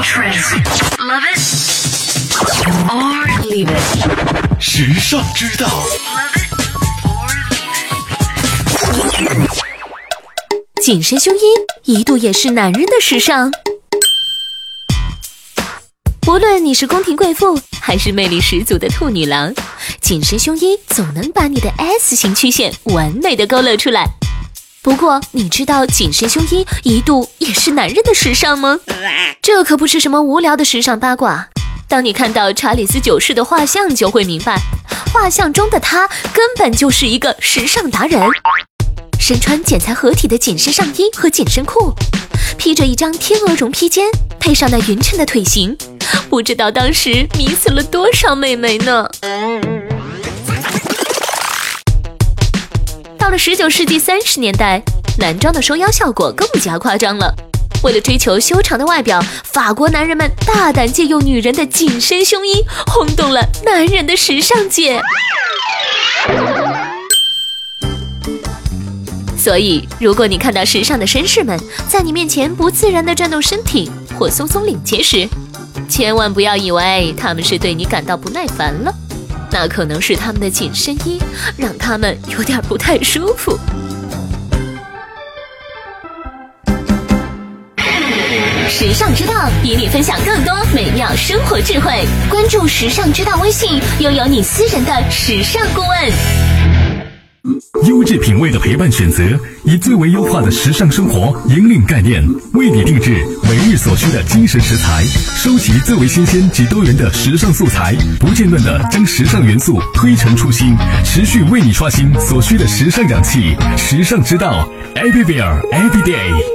trends. Love it or leave it. 时尚之道，Love it or leave it. 紧身胸衣一度也是男人的时尚。无论你是宫廷贵妇，还是魅力十足的兔女郎，紧身胸衣总能把你的 S 型曲线完美的勾勒出来。不过，你知道紧身胸衣一度也是男人的时尚吗？这可不是什么无聊的时尚八卦。当你看到查理斯九世的画像，就会明白，画像中的他根本就是一个时尚达人。身穿剪裁合体的紧身上衣和紧身裤，披着一张天鹅绒披肩，配上那匀称的腿型，不知道当时迷死了多少美眉呢。到了十九世纪三十年代，男装的收腰效果更加夸张了。为了追求修长的外表，法国男人们大胆借用女人的紧身胸衣，轰动了男人的时尚界。所以，如果你看到时尚的绅士们在你面前不自然地转动身体或松松领结时，千万不要以为他们是对你感到不耐烦了，那可能是他们的紧身衣让他们有点不太舒服。时尚之道与你分享更多美妙生活智慧，关注时尚之道微信，拥有你私人的时尚顾问。优质品味的陪伴选择，以最为优化的时尚生活引领概念，为你定制每日所需的精神食材，收集最为新鲜及多元的时尚素材，不间断的将时尚元素推陈出新，持续为你刷新所需的时尚氧气。时尚之道，Everywhere Every Day。